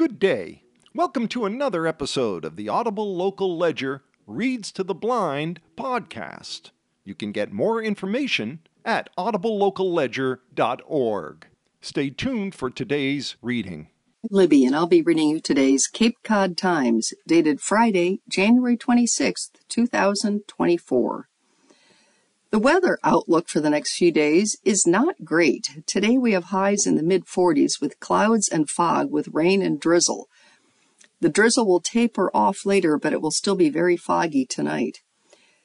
Good day. Welcome to another episode of the Audible Local Ledger Reads to the Blind podcast. You can get more information at audiblelocalledger.org. Stay tuned for today's reading. Libby, and I'll be reading you today's Cape Cod Times, dated Friday, January 26th, 2024. The weather outlook for the next few days is not great. Today we have highs in the mid 40s with clouds and fog with rain and drizzle. The drizzle will taper off later, but it will still be very foggy tonight.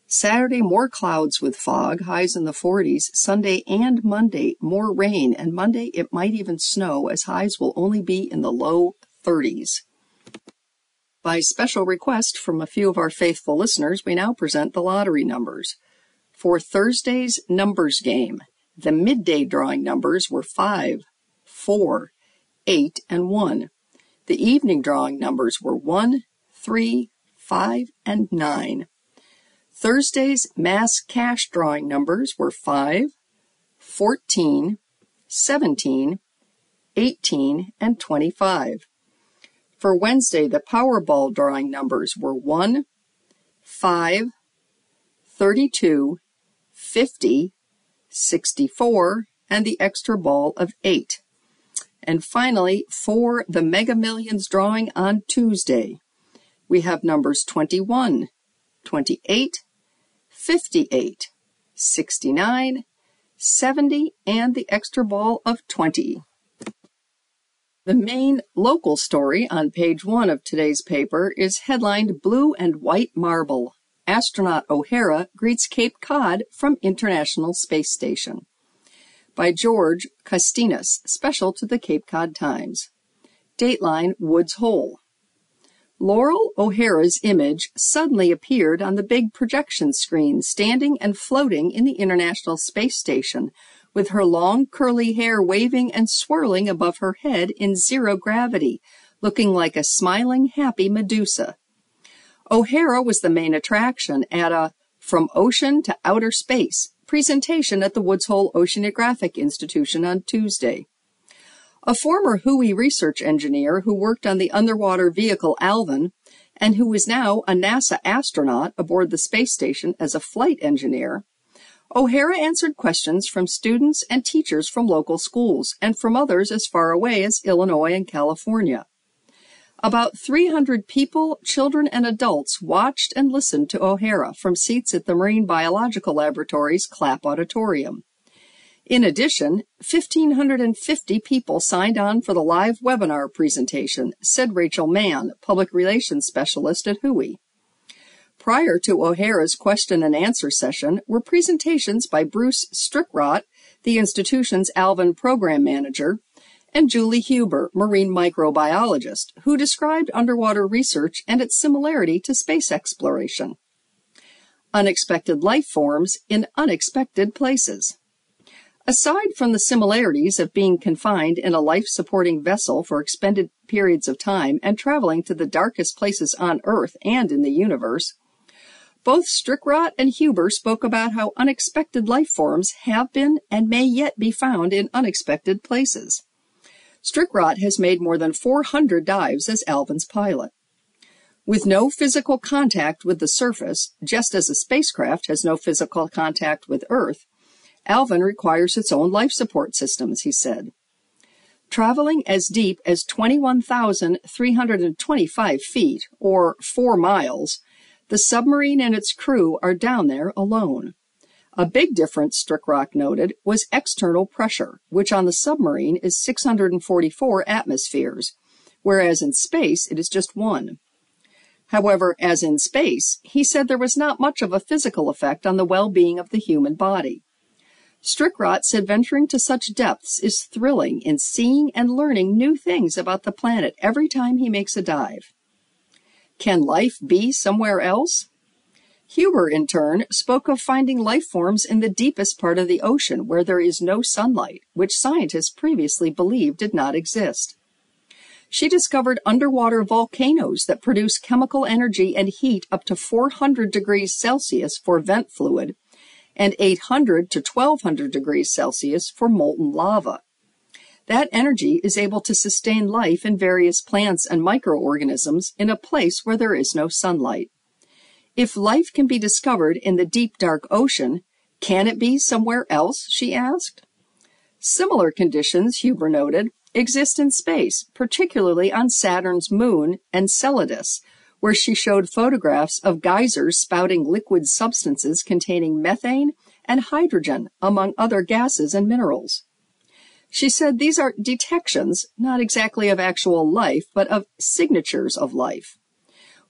Saturday, more clouds with fog, highs in the 40s. Sunday and Monday, more rain, and Monday it might even snow as highs will only be in the low 30s. By special request from a few of our faithful listeners, we now present the lottery numbers. For Thursday's numbers game, the midday drawing numbers were 5, 4, 8, and 1. The evening drawing numbers were 1, 3, 5, and 9. Thursday's mass cash drawing numbers were 5, 14, 17, 18, and 25. For Wednesday, the Powerball drawing numbers were 1, 5, 32, 50, 64, and the extra ball of 8. And finally, for the Mega Millions drawing on Tuesday, we have numbers 21, 28, 58, 69, 70, and the extra ball of 20. The main local story on page one of today's paper is headlined Blue and White Marble Astronaut O'Hara greets Cape Cod from International Space Station by George Costinas, special to the Cape Cod Times. Dateline Woods Hole. Loral O'Hara's image suddenly appeared on the big projection screen, standing and floating in the International Space Station, with her long curly hair waving and swirling above her head in zero gravity, looking like a smiling, happy Medusa. O'Hara was the main attraction at a From Ocean to Outer Space presentation at the Woods Hole Oceanographic Institution on Tuesday. A former WHOI research engineer who worked on the underwater vehicle Alvin and who is now a NASA astronaut aboard the space station as a flight engineer, O'Hara answered questions from students and teachers from local schools and from others as far away as Illinois and California. About 300 people, children, and adults watched and listened to O'Hara from seats at the Marine Biological Laboratory's Clapp Auditorium. In addition, 1,550 people signed on for the live webinar presentation, said Rachel Mann, Public Relations Specialist at WHOI. Prior to O'Hara's question and answer session were presentations by Bruce Strickrott, the institution's Alvin Program Manager, and Julie Huber, marine microbiologist, who described underwater research and its similarity to space exploration. Unexpected life forms in unexpected places. Aside from the similarities of being confined in a life supporting vessel for extended periods of time and traveling to the darkest places on Earth and in the universe, both Strickrott and Huber spoke about how unexpected life forms have been and may yet be found in unexpected places. Strickrott has made more than 400 dives as Alvin's pilot. With no physical contact with the surface, just as a spacecraft has no physical contact with Earth, Alvin requires its own life support systems, he said. Traveling as deep as 21,325 feet, or four miles, the submarine and its crew are down there alone. A big difference, Strickrott noted, was external pressure, which on the submarine is 644 atmospheres, whereas in space it is just one. However, as in space, he said there was not much of a physical effect on the well-being of the human body. Strickrott said venturing to such depths is thrilling in seeing and learning new things about the planet every time he makes a dive. Can life be somewhere else? Huber, in turn, spoke of finding life forms in the deepest part of the ocean where there is no sunlight, which scientists previously believed did not exist. She discovered underwater volcanoes that produce chemical energy and heat up to 400 degrees Celsius for vent fluid and 800 to 1200 degrees Celsius for molten lava. That energy is able to sustain life in various plants and microorganisms in a place where there is no sunlight. If life can be discovered in the deep dark ocean, can it be somewhere else? she asked. Similar conditions, Huber noted, exist in space, particularly on Saturn's moon Enceladus, where she showed photographs of geysers spouting liquid substances containing methane and hydrogen, among other gases and minerals. She said these are detections, not exactly of actual life, but of signatures of life.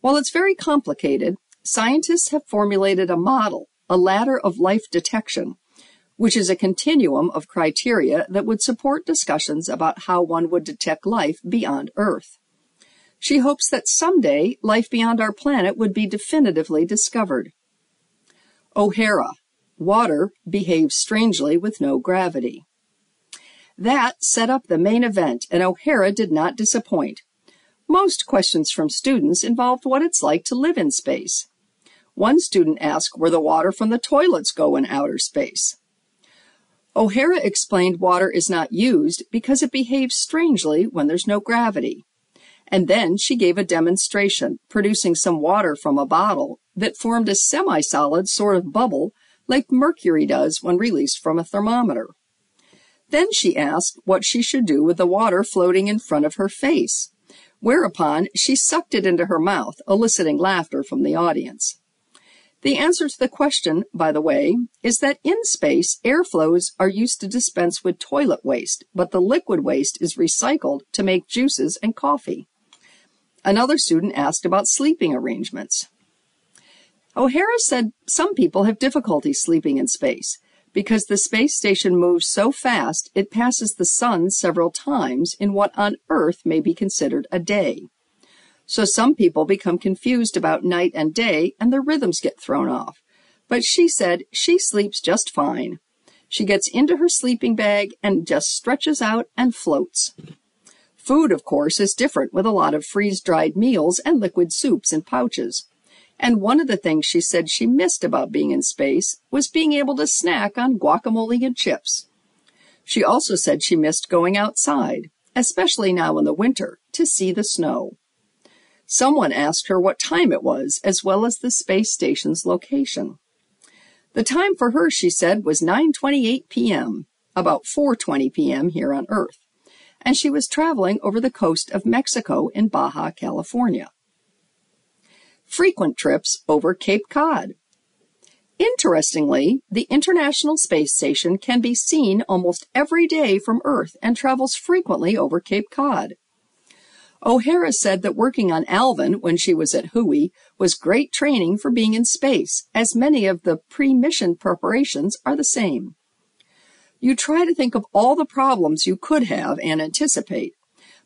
While it's very complicated, scientists have formulated a model, a ladder of life detection, which is a continuum of criteria that would support discussions about how one would detect life beyond Earth. She hopes that someday life beyond our planet would be definitively discovered. O'Hara. Water behaves strangely with no gravity. That set up the main event, and O'Hara did not disappoint. Most questions from students involved what it's like to live in space. One student asked where the water from the toilets go in outer space. O'Hara explained water is not used because it behaves strangely when there's no gravity. And then she gave a demonstration, producing some water from a bottle that formed a semi-solid sort of bubble like mercury does when released from a thermometer. Then she asked what she should do with the water floating in front of her face, whereupon she sucked it into her mouth, eliciting laughter from the audience. The answer to the question, by the way, is that in space, airflows are used to dispense with toilet waste, but the liquid waste is recycled to make juices and coffee. Another student asked about sleeping arrangements. O'Hara said some people have difficulty sleeping in space because the space station moves so fast it passes the sun several times in what on Earth may be considered a day. So some people become confused about night and day and their rhythms get thrown off. But she said she sleeps just fine. She gets into her sleeping bag and just stretches out and floats. Food, of course, is different with a lot of freeze-dried meals and liquid soups in pouches. And one of the things she said she missed about being in space was being able to snack on guacamole and chips. She also said she missed going outside, especially now in the winter, to see the snow. Someone asked her what time it was, as well as the space station's location. The time for her, she said, was 9:28 p.m., about 4:20 p.m. here on Earth, and she was traveling over the coast of Mexico in Baja California. Frequent trips over Cape Cod. Interestingly, the International Space Station can be seen almost every day from Earth and travels frequently over Cape Cod. O'Hara said that working on Alvin when she was at WHOI was great training for being in space, as many of the pre-mission preparations are the same. You try to think of all the problems you could have and anticipate,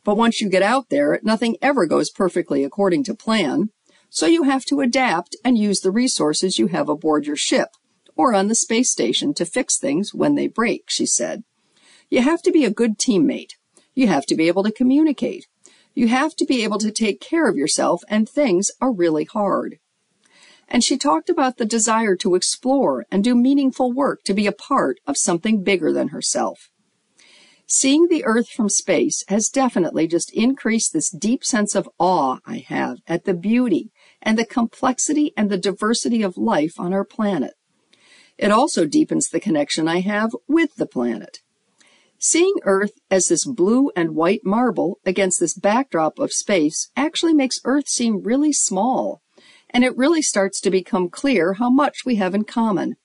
but once you get out there, nothing ever goes perfectly according to plan, so you have to adapt and use the resources you have aboard your ship or on the space station to fix things when they break, she said. You have to be a good teammate. You have to be able to communicate. You have to be able to take care of yourself, and things are really hard. And she talked about the desire to explore and do meaningful work to be a part of something bigger than herself. Seeing the Earth from space has definitely just increased this deep sense of awe I have at the beauty and the complexity and the diversity of life on our planet. It also deepens the connection I have with the planet. Seeing Earth as this blue and white marble against this backdrop of space actually makes Earth seem really small, and it really starts to become clear how much we have in common,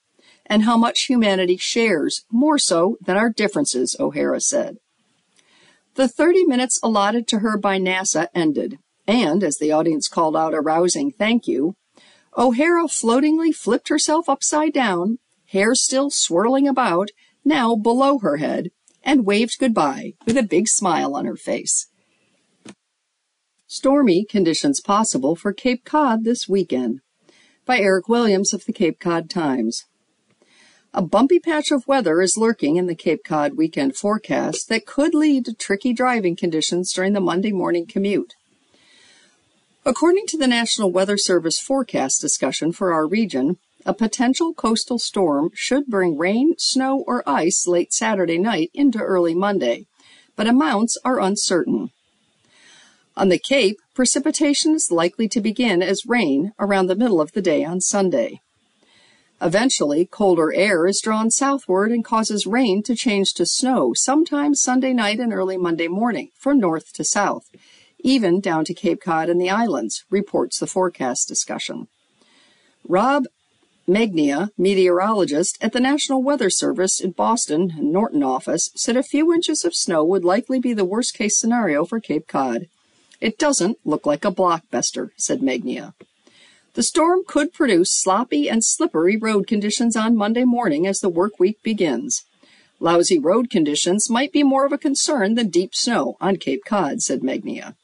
and how much humanity shares, more so than our differences, O'Hara said. The 30 minutes allotted to her by NASA ended, and as the audience called out a rousing thank you, O'Hara floatingly flipped herself upside down, hair still swirling about, now below her head, and waved goodbye with a big smile on her face. Stormy conditions possible for Cape Cod this weekend by Eric Williams of the Cape Cod Times. A bumpy patch of weather is lurking in the Cape Cod weekend forecast that could lead to tricky driving conditions during the Monday morning commute. According to the National Weather Service forecast discussion for our region, a potential coastal storm should bring rain, snow, or ice late Saturday night into early Monday, but amounts are uncertain. On the Cape, precipitation is likely to begin as rain around the middle of the day on Sunday. Eventually, colder air is drawn southward and causes rain to change to snow sometime Sunday night and early Monday morning from north to south, even down to Cape Cod and the islands, reports the forecast discussion. Rob Megnia, meteorologist at the National Weather Service in Boston Norton office, said a few inches of snow would likely be the worst case scenario for Cape Cod. It doesn't look like a blockbuster, said Megnia. The storm could produce sloppy and slippery road conditions on Monday morning as the work week begins. Lousy road conditions might be more of a concern than deep snow on Cape Cod, said Megnia.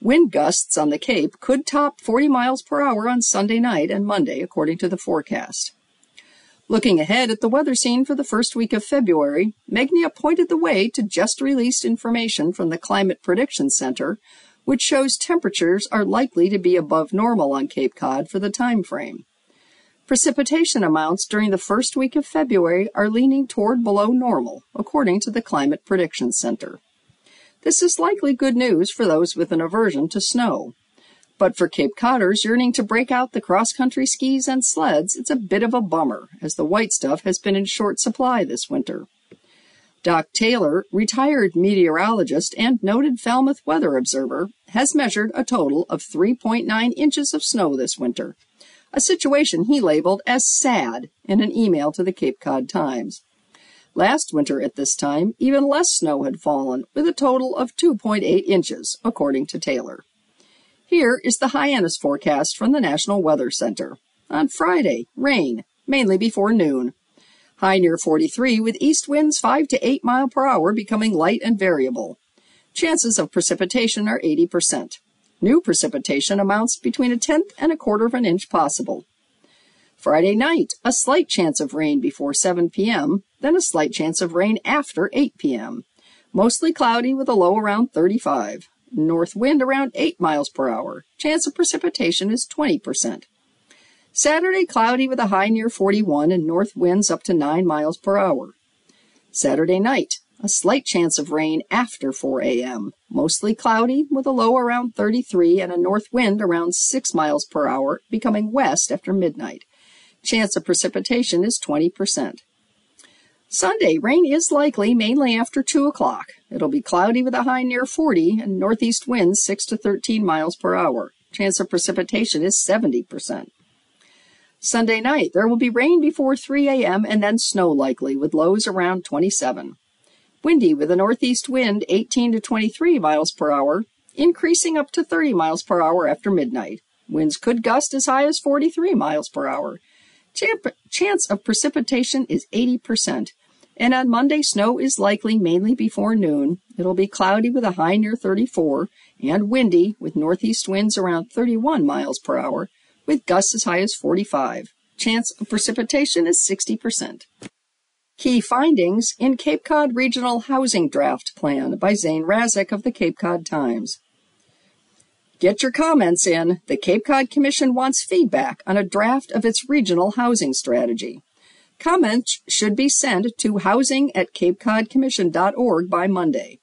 Wind gusts on the Cape could top 40 miles per hour on Sunday night and Monday, according to the forecast. Looking ahead at the weather scene for the first week of February, Megnia pointed the way to just released information from the Climate Prediction Center which shows temperatures are likely to be above normal on Cape Cod for the time frame. Precipitation amounts during the first week of February are leaning toward below normal, according to the Climate Prediction Center. This is likely good news for those with an aversion to snow. But for Cape Codders yearning to break out the cross country skis and sleds, it's a bit of a bummer, as the white stuff has been in short supply this winter. Doc Taylor, retired meteorologist and noted Falmouth weather observer, has measured a total of 3.9 inches of snow this winter, a situation he labeled as sad in an email to the Cape Cod Times. Last winter at this time, even less snow had fallen, with a total of 2.8 inches, according to Taylor. Here is the Hyannis forecast from the National Weather Center. On Friday, rain, mainly before noon high near 43 with east winds 5 to 8 mile per hour becoming light and variable. Chances of precipitation are 80%. New precipitation amounts between a tenth and a quarter of an inch possible. Friday night, a slight chance of rain before 7 p.m., then a slight chance of rain after 8 p.m. Mostly cloudy with a low around 35. North wind around 8 miles per hour. Chance of precipitation is 20%. Saturday, cloudy with a high near 41 and north winds up to 9 miles per hour. Saturday night, a slight chance of rain after 4 a.m. Mostly cloudy with a low around 33 and a north wind around 6 miles per hour, becoming west after midnight. Chance of precipitation is 20%. Sunday, rain is likely mainly after 2 o'clock. It'll be cloudy with a high near 40 and northeast winds 6 to 13 miles per hour. Chance of precipitation is 70%. Sunday night, there will be rain before 3 a.m. and then snow likely, with lows around 27. Windy with a northeast wind 18 to 23 miles per hour, increasing up to 30 miles per hour after midnight. Winds could gust as high as 43 miles per hour. Chance of precipitation is 80%. And on Monday, snow is likely mainly before noon. It'll be cloudy with a high near 34 and windy with northeast winds around 31 miles per hour with gusts as high as 45. Chance of precipitation is 60%. Key findings in Cape Cod Regional Housing Draft Plan by Zane Razzaq of the Cape Cod Times. Get your comments in. The Cape Cod Commission wants feedback on a draft of its regional housing strategy. Comments should be sent to housing at capecodcommission.org by Monday.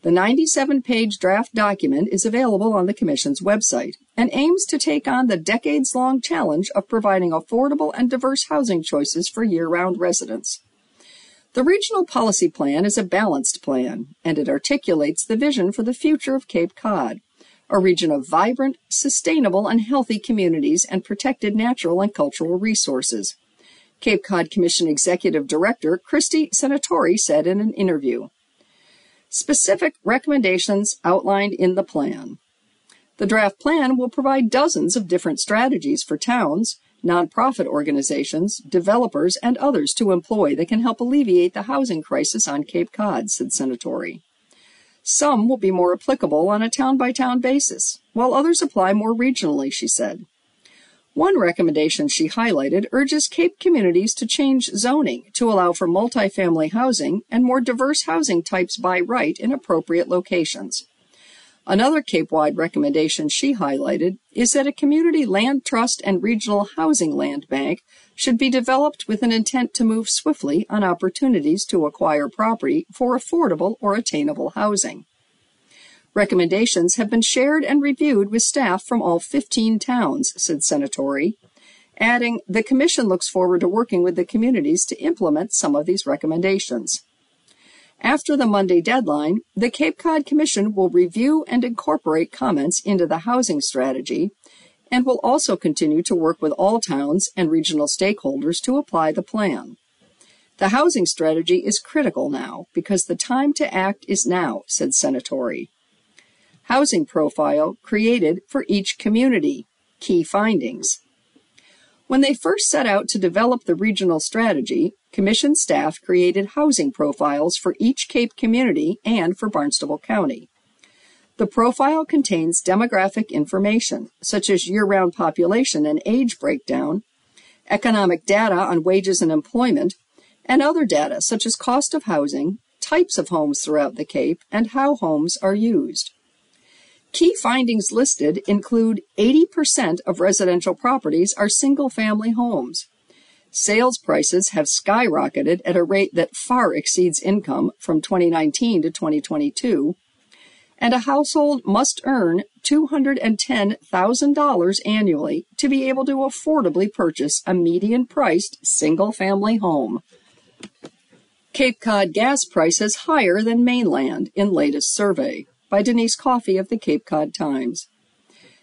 The 97 page draft document is available on the Commission's website and aims to take on the decades long challenge of providing affordable and diverse housing choices for year round residents. The regional policy plan is a balanced plan, and it articulates the vision for the future of Cape Cod, a region of vibrant, sustainable, and healthy communities and protected natural and cultural resources. Cape Cod Commission Executive Director Kristy Senatori said in an interview specific recommendations outlined in the plan. The draft plan will provide dozens of different strategies for towns, nonprofit organizations, developers, and others to employ that can help alleviate the housing crisis on Cape Cod, said Senatori. Some will be more applicable on a town by town basis, while others apply more regionally, she said. One recommendation she highlighted urges Cape communities to change zoning to allow for multifamily housing and more diverse housing types by right in appropriate locations. Another Cape wide recommendation she highlighted is that a community land trust and regional housing land bank should be developed with an intent to move swiftly on opportunities to acquire property for affordable or attainable housing. Recommendations have been shared and reviewed with staff from all 15 towns, said Senatori, adding, the Commission looks forward to working with the communities to implement some of these recommendations. After the Monday deadline, the Cape Cod Commission will review and incorporate comments into the housing strategy and will also continue to work with all towns and regional stakeholders to apply the plan. The housing strategy is critical now because the time to act is now, said Senatori. Housing profile created for each community. Key findings. When they first set out to develop the regional strategy, Commission staff created housing profiles for each Cape community and for Barnstable County. The profile contains demographic information, such as year round population and age breakdown, economic data on wages and employment, and other data such as cost of housing, types of homes throughout the Cape, and how homes are used. Key findings listed include 80% of residential properties are single family homes. Sales prices have skyrocketed at a rate that far exceeds income from 2019 to 2022. And a household must earn $210,000 annually to be able to affordably purchase a median priced single family home. Cape Cod gas prices higher than mainland in latest survey by Denise Coffey of the Cape Cod Times.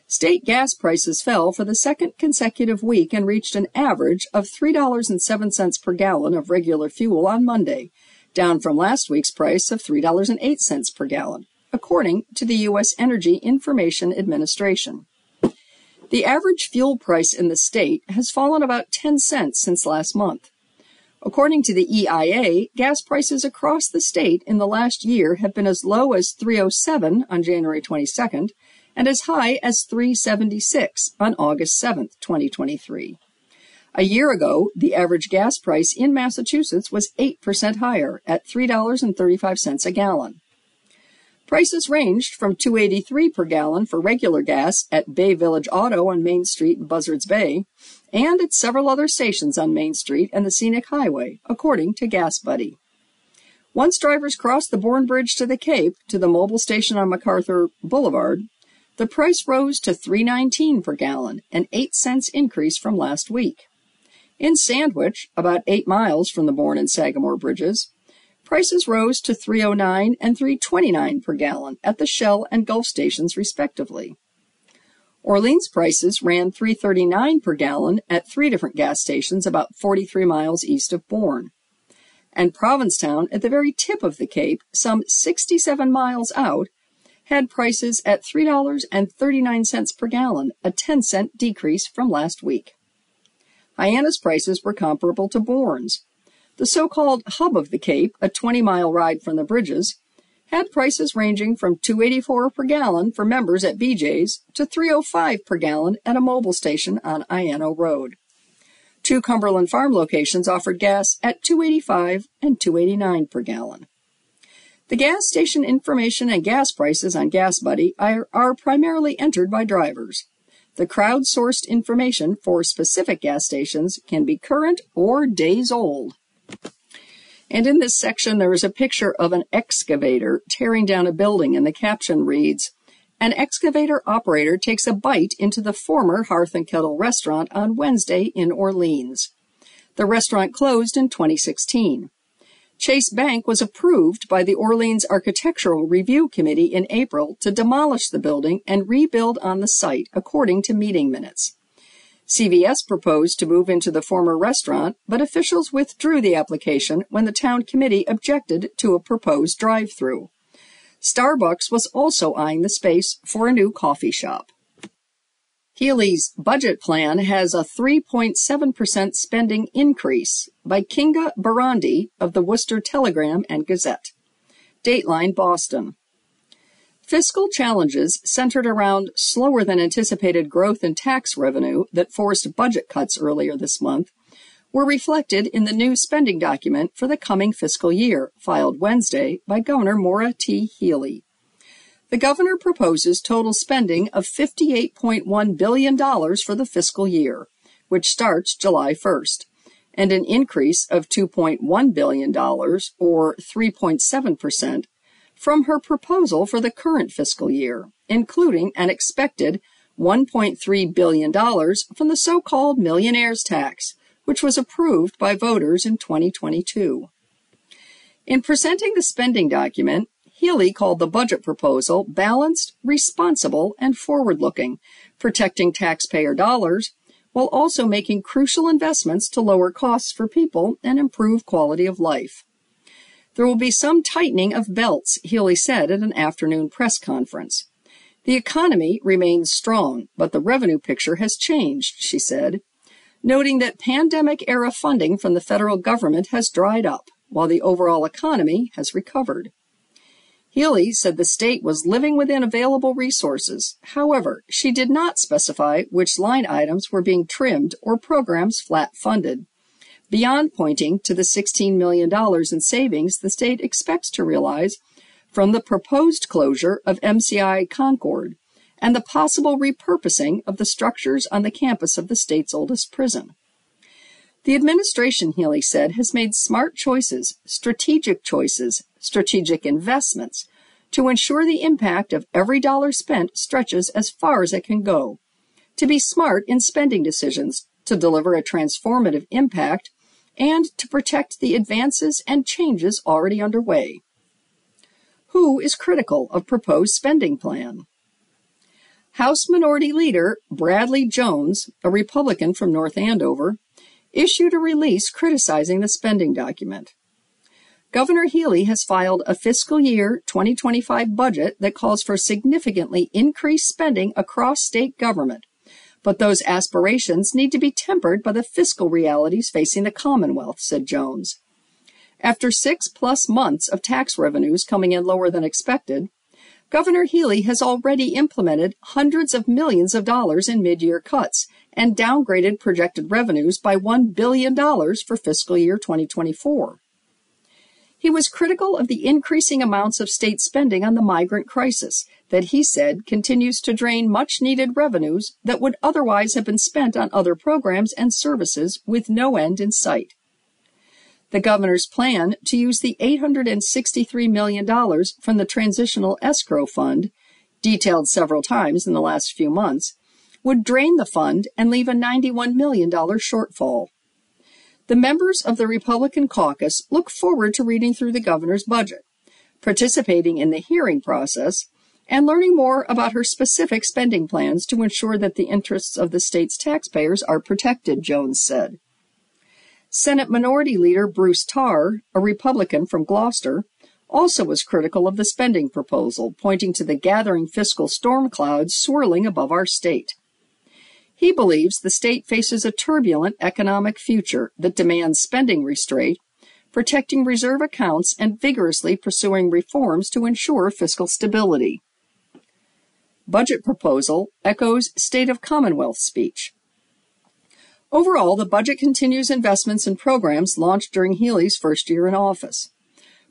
State gas prices fell for the second consecutive week and reached an average of $3.07 per gallon of regular fuel on Monday, down from last week's price of $3.08 per gallon, according to the U.S. Energy Information Administration. The average fuel price in the state has fallen about 10 cents since last month. According to the EIA, gas prices across the state in the last year have been as low as 307 on January 22nd and as high as 376 on August 7th, 2023. A year ago, the average gas price in Massachusetts was 8% higher at $3.35 a gallon. Prices ranged from 283 per gallon for regular gas at Bay Village Auto on Main Street in Buzzards Bay and at several other stations on Main Street and the Scenic Highway, according to Gas Buddy. Once drivers crossed the Bourne Bridge to the Cape to the Mobil station on MacArthur Boulevard, the price rose to 3.19 per gallon, an 8 cents increase from last week. In Sandwich, about 8 miles from the Bourne and Sagamore bridges, prices rose to 309 and 329 per gallon at the Shell and Gulf stations respectively. Orleans prices ran 339 per gallon at three different gas stations about 43 miles east of Bourne. And Provincetown, at the very tip of the Cape, some 67 miles out, had prices at $3.39 per gallon, a 10 cent decrease from last week. Hyannis prices were comparable to Bourne's. The so called hub of the Cape, a 20 mile ride from the bridges, had prices ranging from 284 per gallon for members at BJ's to 305 per gallon at a Mobil station on Iyannough Road. Two Cumberland Farm locations offered gas at 285 and 289 per gallon. The gas station information and gas prices on Gas Buddy are, are primarily entered by drivers. The crowd-sourced information for specific gas stations can be current or days old. And in this section, there is a picture of an excavator tearing down a building, and the caption reads, An excavator operator takes a bite into the former Hearth and Kettle restaurant on Wednesday in Orleans. The restaurant closed in 2016. Chase Bank was approved by the Orleans Architectural Review Committee in April to demolish the building and rebuild on the site, according to meeting minutes. CVS proposed to move into the former restaurant, but officials withdrew the application when the town committee objected to a proposed drive through. Starbucks was also eyeing the space for a new coffee shop. Healey's budget plan has a 3.7% spending increase by Kinga Borondy of the Worcester Telegram and Gazette. Dateline Boston. Fiscal challenges centered around slower than anticipated growth in tax revenue that forced budget cuts earlier this month were reflected in the new spending document for the coming fiscal year, filed Wednesday by Governor Maura T. Healey. The governor proposes total spending of $58.1 billion for the fiscal year, which starts July 1st, and an increase of $2.1 billion, or 3.7%, from her proposal for the current fiscal year, including an expected $1.3 billion from the so called millionaire's tax, which was approved by voters in 2022. In presenting the spending document, Healey called the budget proposal balanced, responsible, and forward looking, protecting taxpayer dollars while also making crucial investments to lower costs for people and improve quality of life. There will be some tightening of belts, Healey said at an afternoon press conference. The economy remains strong, but the revenue picture has changed, she said, noting that pandemic era funding from the federal government has dried up while the overall economy has recovered. Healey said the state was living within available resources. However, she did not specify which line items were being trimmed or programs flat funded. Beyond pointing to the $16 million in savings the state expects to realize from the proposed closure of MCI Concord and the possible repurposing of the structures on the campus of the state's oldest prison. The administration, Healey said, has made smart choices, strategic choices, strategic investments to ensure the impact of every dollar spent stretches as far as it can go, to be smart in spending decisions, to deliver a transformative impact, and to protect the advances and changes already underway. Who is critical of proposed spending plan? House Minority Leader Bradley Jones, a Republican from North Andover, issued a release criticizing the spending document. Governor Healey has filed a fiscal year 2025 budget that calls for significantly increased spending across state government, but those aspirations need to be tempered by the fiscal realities facing the Commonwealth, said Jones. After six plus months of tax revenues coming in lower than expected, Governor Healey has already implemented hundreds of millions of dollars in mid-year cuts and downgraded projected revenues by $1 billion for fiscal year 2024. He was critical of the increasing amounts of state spending on the migrant crisis that he said continues to drain much needed revenues that would otherwise have been spent on other programs and services with no end in sight. The governor's plan to use the $863 million from the Transitional Escrow Fund, detailed several times in the last few months, would drain the fund and leave a $91 million shortfall. The members of the Republican caucus look forward to reading through the governor's budget, participating in the hearing process, and learning more about her specific spending plans to ensure that the interests of the state's taxpayers are protected, Jones said. Senate Minority Leader Bruce Tarr, a Republican from Gloucester, also was critical of the spending proposal, pointing to the gathering fiscal storm clouds swirling above our state. He believes the state faces a turbulent economic future that demands spending restraint, protecting reserve accounts, and vigorously pursuing reforms to ensure fiscal stability. Budget proposal echoes State of Commonwealth speech. Overall, the budget continues investments in programs launched during Healey's first year in office.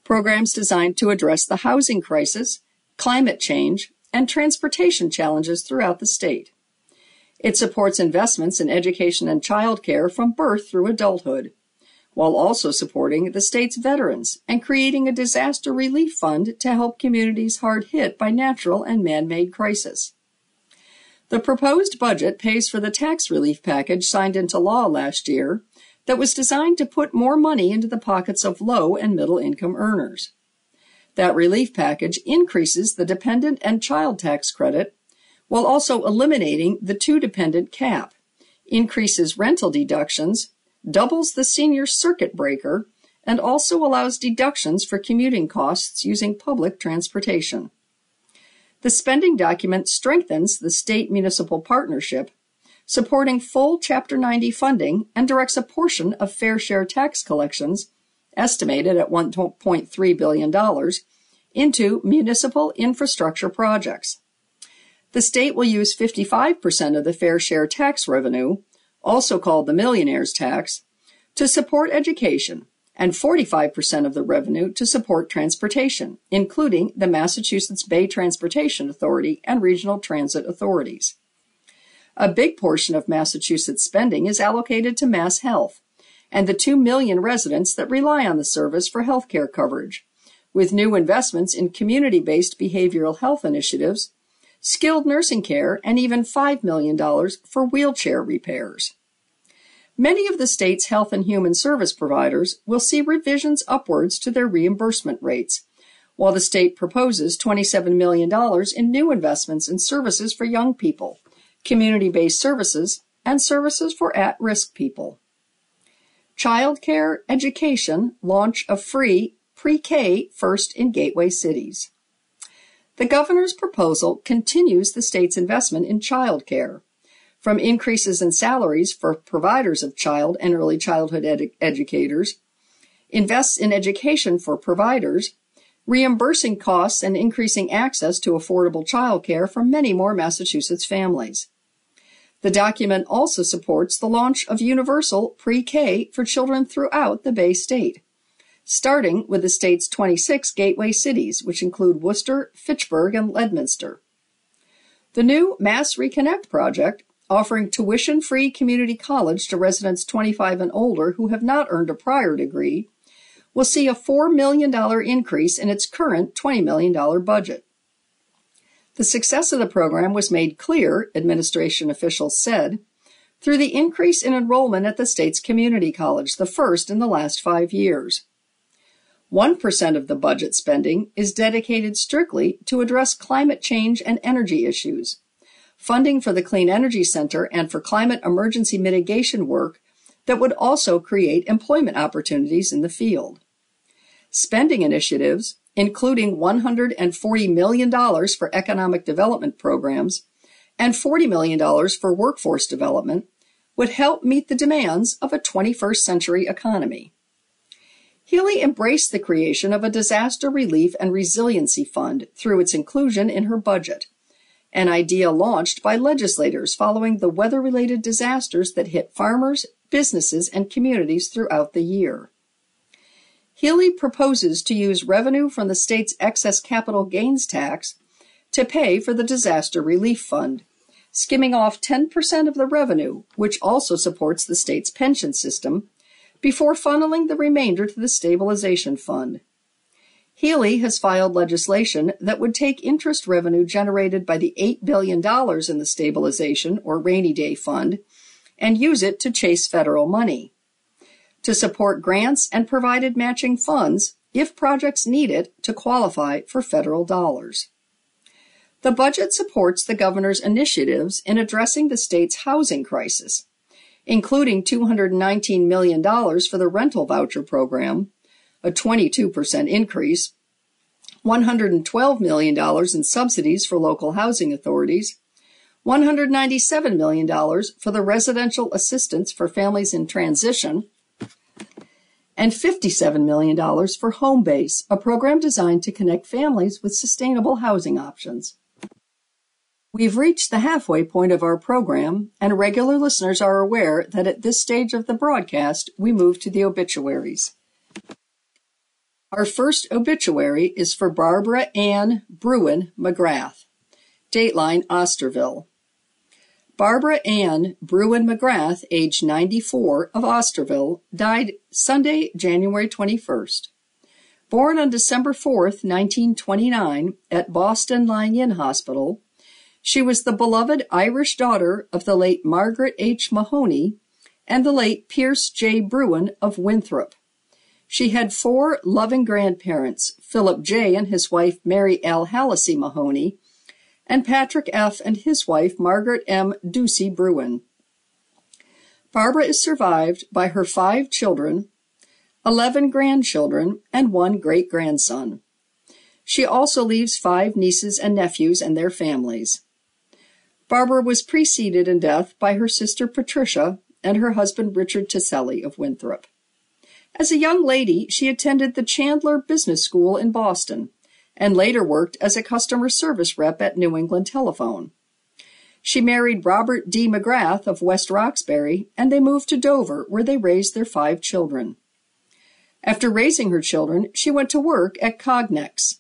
Programs designed to address the housing crisis, climate change, and transportation challenges throughout the state. It supports investments in education and childcare from birth through adulthood, while also supporting the state's veterans and creating a disaster relief fund to help communities hard hit by natural and man made crises. The proposed budget pays for the tax relief package signed into law last year that was designed to put more money into the pockets of low and middle income earners. That relief package increases the dependent and child tax credit while also eliminating the two dependent cap, increases rental deductions, doubles the senior circuit breaker, and also allows deductions for commuting costs using public transportation. The spending document strengthens the state municipal partnership, supporting full Chapter 90 funding and directs a portion of fair share tax collections, estimated at $1.3 billion, into municipal infrastructure projects. The state will use 55% of the fair share tax revenue, also called the millionaire's tax, to support education, and 45% of the revenue to support transportation, including the Massachusetts Bay Transportation Authority and regional transit authorities. A big portion of Massachusetts spending is allocated to Mass Health and the 2 million residents that rely on the service for health care coverage, with new investments in community based behavioral health initiatives, skilled nursing care, and even $5 million for wheelchair repairs. Many of the state's health and human service providers will see revisions upwards to their reimbursement rates, while the state proposes $27 million in new investments in services for young people, community based services, and services for at risk people. Childcare education launch of free pre K first in gateway cities. The governor's proposal continues the state's investment in child care, from increases in salaries for providers of child and early childhood ed- educators, invests in education for providers, reimbursing costs and increasing access to affordable child care for many more Massachusetts families. The document also supports the launch of universal pre-K for children throughout the Bay State, starting with the state's 26 gateway cities, which include Worcester, Fitchburg, and Leominster. The new Mass Reconnect project offering tuition free community college to residents 25 and older who have not earned a prior degree, will see a $4 million increase in its current $20 million budget. The success of the program was made clear, administration officials said, through the increase in enrollment at the state's community college, the first in the last five years. 1% of the budget spending is dedicated strictly to address climate change and energy issues funding for the Clean Energy Center and for climate emergency mitigation work that would also create employment opportunities in the field. Spending initiatives, including $140 million for economic development programs and $40 million for workforce development, would help meet the demands of a 21st century economy. Healey embraced the creation of a disaster relief and resiliency fund through its inclusion in her budget an idea launched by legislators following the weather related disasters that hit farmers, businesses, and communities throughout the year. Healey proposes to use revenue from the state's excess capital gains tax to pay for the disaster relief fund, skimming off 10% of the revenue, which also supports the state's pension system, before funneling the remainder to the stabilization fund. Healey has filed legislation that would take interest revenue generated by the $8 billion in the stabilization or rainy day fund and use it to chase federal money. To support grants and provided matching funds if projects need it to qualify for federal dollars. The budget supports the governor's initiatives in addressing the state's housing crisis, including $219 million for the rental voucher program a 22% increase, $112 million in subsidies for local housing authorities, $197 million for the residential assistance for families in transition, and $57 million for Homebase, a program designed to connect families with sustainable housing options. We've reached the halfway point of our program, and regular listeners are aware that at this stage of the broadcast, we move to the obituaries. Our first obituary is for Barbara Ann Bruin McGrath, dateline Osterville. Barbara Ann Bruin McGrath, age 94, of Osterville, died Sunday, January 21st. Born on December 4th, 1929, at Boston Lying In Hospital, she was the beloved Irish daughter of the late Margaret H. Mahoney and the late Pierce J. Bruin of Winthrop. She had four loving grandparents, Philip J. and his wife Mary L. Hallisey Mahoney, and Patrick F. and his wife Margaret M. Ducey Bruin. Barbara is survived by her five children, 11 grandchildren, and one great grandson. She also leaves five nieces and nephews and their families. Barbara was preceded in death by her sister Patricia and her husband Richard Tiselli of Winthrop. As a young lady, she attended the Chandler Business School in Boston and later worked as a customer service rep at New England Telephone. She married Robert D. McGrath of West Roxbury, and they moved to Dover, where they raised their five children. After raising her children, she went to work at Cognex.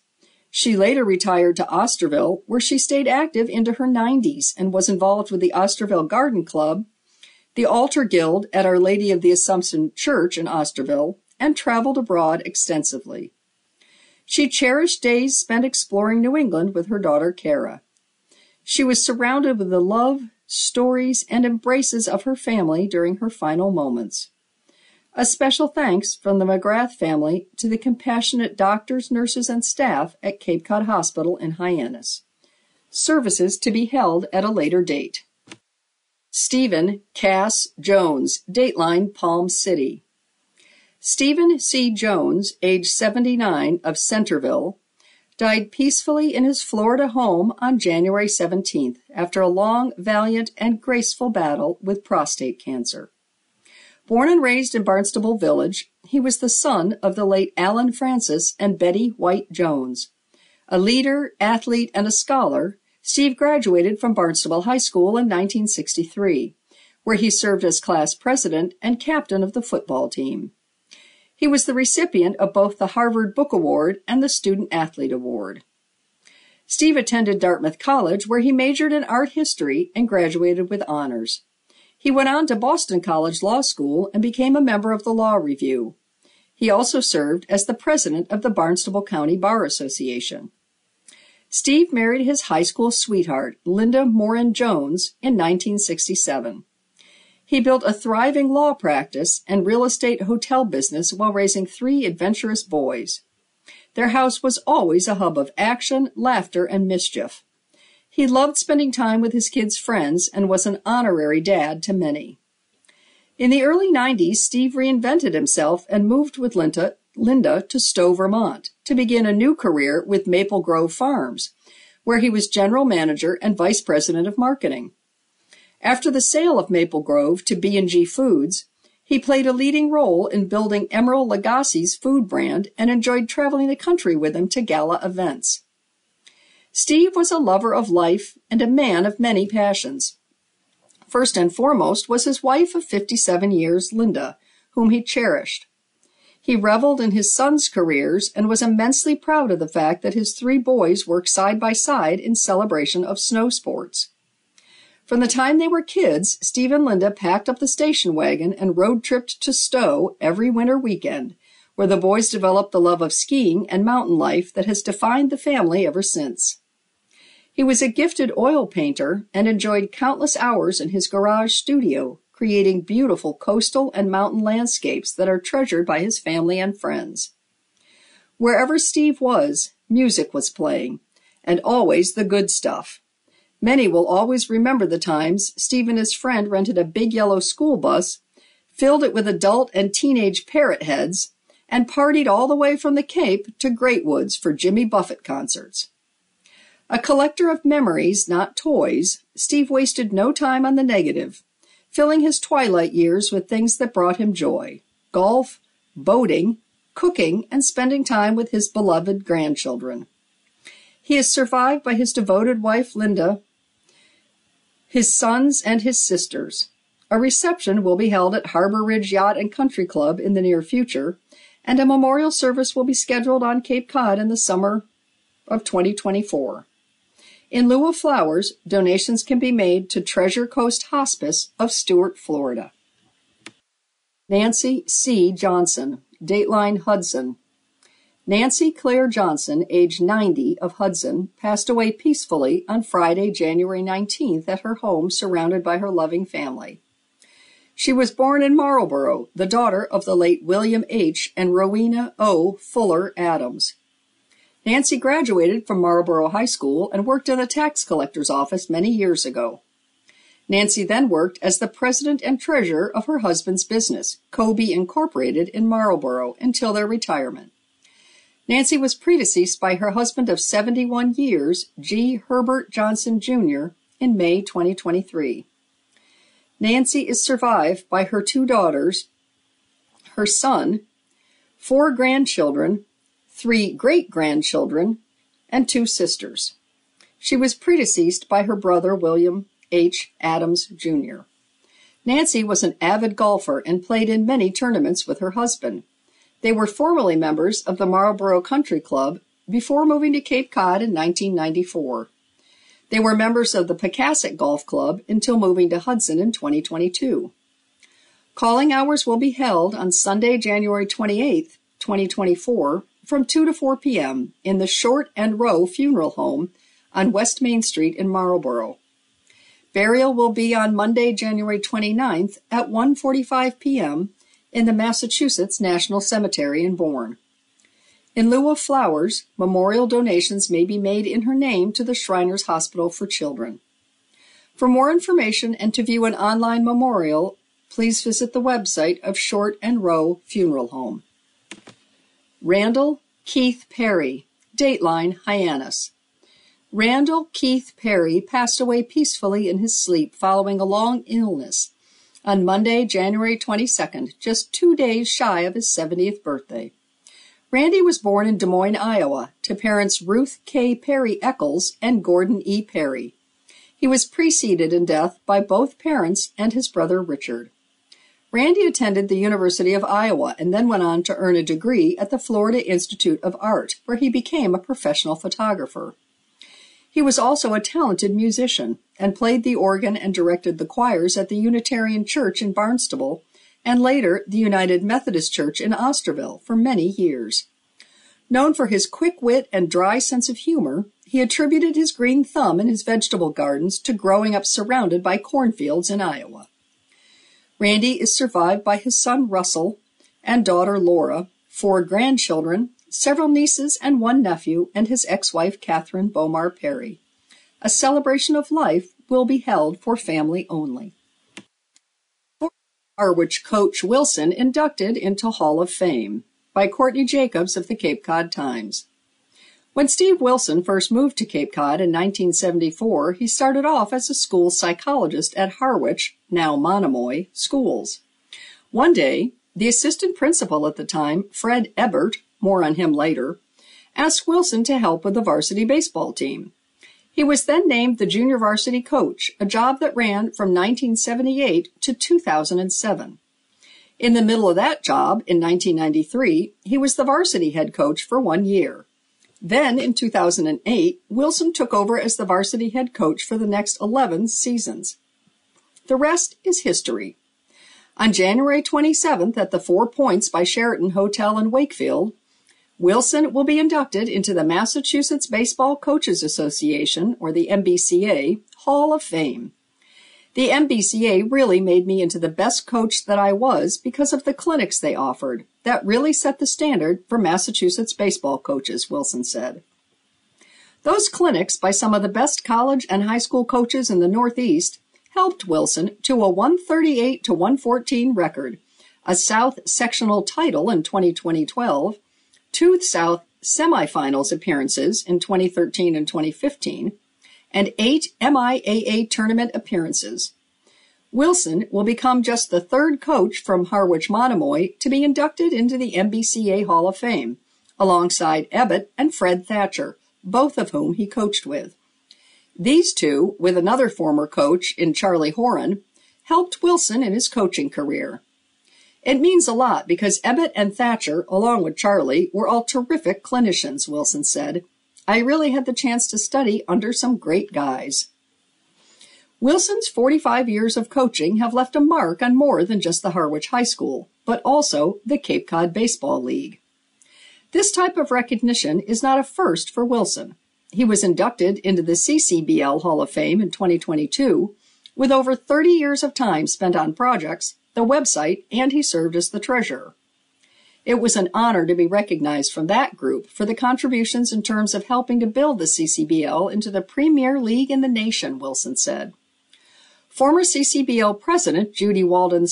She later retired to Osterville, where she stayed active into her 90s and was involved with the Osterville Garden Club, the Altar Guild at Our Lady of the Assumption Church in Osterville, and traveled abroad extensively. She cherished days spent exploring New England with her daughter Kara. She was surrounded with the love, stories, and embraces of her family during her final moments. A special thanks from the McGrath family to the compassionate doctors, nurses, and staff at Cape Cod Hospital in Hyannis. Services to be held at a later date. Stephen Cass Jones, Dateline Palm City. Stephen C. Jones, age 79, of Centerville, died peacefully in his Florida home on January 17th after a long, valiant, and graceful battle with prostate cancer. Born and raised in Barnstable Village, he was the son of the late Allen Francis and Betty White Jones. A leader, athlete, and a scholar, Steve graduated from Barnstable High School in 1963, where he served as class president and captain of the football team. He was the recipient of both the Harvard Book Award and the Student Athlete Award. Steve attended Dartmouth College, where he majored in art history and graduated with honors. He went on to Boston College Law School and became a member of the Law Review. He also served as the president of the Barnstable County Bar Association. Steve married his high school sweetheart, Linda Morin Jones, in 1967. He built a thriving law practice and real estate hotel business while raising three adventurous boys. Their house was always a hub of action, laughter, and mischief. He loved spending time with his kids' friends and was an honorary dad to many. In the early 90s, Steve reinvented himself and moved with Linda, Linda to Stowe, Vermont, to begin a new career with Maple Grove Farms, where he was general manager and vice president of marketing. After the sale of Maple Grove to B&G Foods, he played a leading role in building Emeril Lagasse's food brand and enjoyed traveling the country with him to gala events. Steve was a lover of life and a man of many passions. First and foremost was his wife of 57 years, Linda, whom he cherished. He reveled in his sons' careers and was immensely proud of the fact that his three boys worked side by side in celebration of snow sports. From the time they were kids, Steve and Linda packed up the station wagon and road tripped to Stowe every winter weekend, where the boys developed the love of skiing and mountain life that has defined the family ever since. He was a gifted oil painter and enjoyed countless hours in his garage studio, creating beautiful coastal and mountain landscapes that are treasured by his family and friends. Wherever Steve was, music was playing, and always the good stuff. Many will always remember the times Steve and his friend rented a big yellow school bus, filled it with adult and teenage parrot heads, and partied all the way from the Cape to Great Woods for Jimmy Buffett concerts. A collector of memories, not toys, Steve wasted no time on the negative, filling his twilight years with things that brought him joy golf, boating, cooking, and spending time with his beloved grandchildren. He is survived by his devoted wife, Linda, his sons, and his sisters. A reception will be held at Harbor Ridge Yacht and Country Club in the near future, and a memorial service will be scheduled on Cape Cod in the summer of 2024. In lieu of flowers, donations can be made to Treasure Coast Hospice of Stuart, Florida. Nancy C. Johnson, Dateline Hudson. Nancy Claire Johnson, age 90, of Hudson, passed away peacefully on Friday, January 19th at her home surrounded by her loving family. She was born in Marlborough, the daughter of the late William H. and Rowena O. Fuller Adams. Nancy graduated from Marlborough High School and worked in a tax collector's office many years ago. Nancy then worked as the president and treasurer of her husband's business, Kobe Incorporated in Marlborough, until their retirement. Nancy was predeceased by her husband of 71 years, G. Herbert Johnson, Jr., in May 2023. Nancy is survived by her two daughters, her son, four grandchildren, three great grandchildren, and two sisters. She was predeceased by her brother William H. Adams, Jr. Nancy was an avid golfer and played in many tournaments with her husband. They were formerly members of the Marlborough Country Club before moving to Cape Cod in 1994. They were members of the Pocasset Golf Club until moving to Hudson in 2022. Calling hours will be held on Sunday, January 28, 2024, from 2 to 4 p.m. in the Short and Row Funeral Home on West Main Street in Marlboro. Burial will be on Monday, January 29th at 1:45 p.m. in the Massachusetts National Cemetery in Bourne. In lieu of flowers, memorial donations may be made in her name to the Shriners Hospital for Children. For more information and to view an online memorial, please visit the website of Short and Row Funeral Home. Randall Keith Perry, Dateline Hyannis. Randall Keith Perry passed away peacefully in his sleep following a long illness on Monday, January 22nd, just two days shy of his 70th birthday. Randy was born in Des Moines, Iowa, to parents Ruth K. Perry Eccles and Gordon E. Perry. He was preceded in death by both parents and his brother Richard. Randy attended the University of Iowa and then went on to earn a degree at the Florida Institute of Art, where he became a professional photographer. He was also a talented musician and played the organ and directed the choirs at the Unitarian Church in Barnstable and later the United Methodist Church in Osterville for many years. Known for his quick wit and dry sense of humor, he attributed his green thumb in his vegetable gardens to growing up surrounded by cornfields in Iowa. Randy is survived by his son Russell and daughter Laura, four grandchildren, several nieces, and one nephew, and his ex wife Catherine Bomar Perry. A celebration of life will be held for family only. Harwich coach Wilson inducted into Hall of Fame by Courtney Jacobs of the Cape Cod Times. When Steve Wilson first moved to Cape Cod in 1974, he started off as a school psychologist at Harwich, now Monomoy, schools. One day, the assistant principal at the time, Fred Ebbett, more on him later, asked Wilson to help with the varsity baseball team. He was then named the junior varsity coach, a job that ran from 1978 to 2007. In the middle of that job, in 1993, he was the varsity head coach for one year. Then, in 2008, Wilson took over as the varsity head coach for the next 11 seasons. The rest is history. On January 27th at the Four Points by Sheraton Hotel in Wakefield, Wilson will be inducted into the Massachusetts Baseball Coaches Association, or the MBCA, Hall of Fame. The MBCA really made me into the best coach that I was because of the clinics they offered. That really set the standard for Massachusetts baseball coaches, Wilson said. Those clinics by some of the best college and high school coaches in the Northeast helped Wilson to a 138 to 114 record, a South sectional title in 2012, two South semifinals appearances in 2013 and 2015, and eight MIAA tournament appearances. Wilson will become just the third coach from Harwich Monomoy to be inducted into the MBCA Hall of Fame, alongside Ebbett and Fred Thatcher, both of whom he coached with. These two, with another former coach in Charlie Horan, helped Wilson in his coaching career. It means a lot because Ebbett and Thatcher, along with Charlie, were all terrific clinicians, Wilson said, I really had the chance to study under some great guys. Wilson's 45 years of coaching have left a mark on more than just the Harwich High School, but also the Cape Cod Baseball League. This type of recognition is not a first for Wilson. He was inducted into the CCBL Hall of Fame in 2022 with over 30 years of time spent on projects, the website, and he served as the treasurer. It was an honor to be recognized from that group for the contributions in terms of helping to build the CCBL into the premier league in the nation, Wilson said. Former CCBL president Judy Walden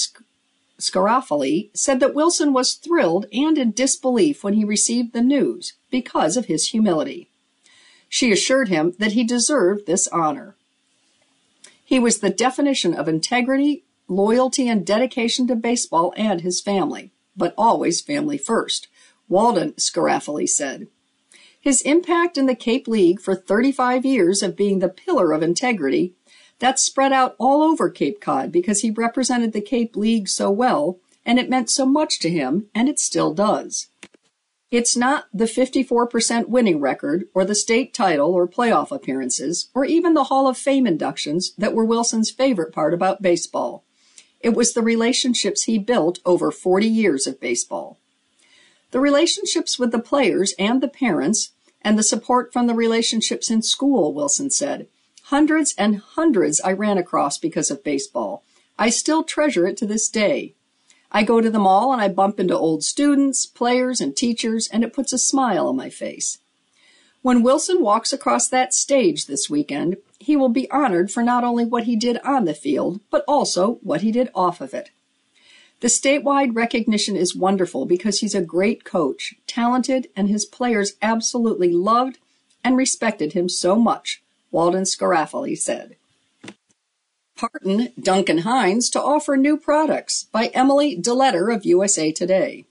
Scarafile said that Wilson was thrilled and in disbelief when he received the news because of his humility. She assured him that he deserved this honor. He was the definition of integrity, loyalty, and dedication to baseball and his family but always family first, Walden Scarafile said. His impact in the Cape League for 35 years of being the pillar of integrity, that spread out all over Cape Cod because he represented the Cape League so well and it meant so much to him, and it still does. It's not the 54% winning record or the state title or playoff appearances or even the Hall of Fame inductions that were Wilson's favorite part about baseball. It was the relationships he built over 40 years of baseball. The relationships with the players and the parents and the support from the relationships in school, Wilson said. Hundreds and hundreds I ran across because of baseball. I still treasure it to this day. I go to the mall and I bump into old students, players, and teachers, and it puts a smile on my face. When Wilson walks across that stage this weekend, he will be honored for not only what he did on the field, but also what he did off of it. The statewide recognition is wonderful because he's a great coach, talented, and his players absolutely loved and respected him so much, Walden Scarafile said. Parton Duncan Hines to offer new products by Emily DeLetter of USA Today.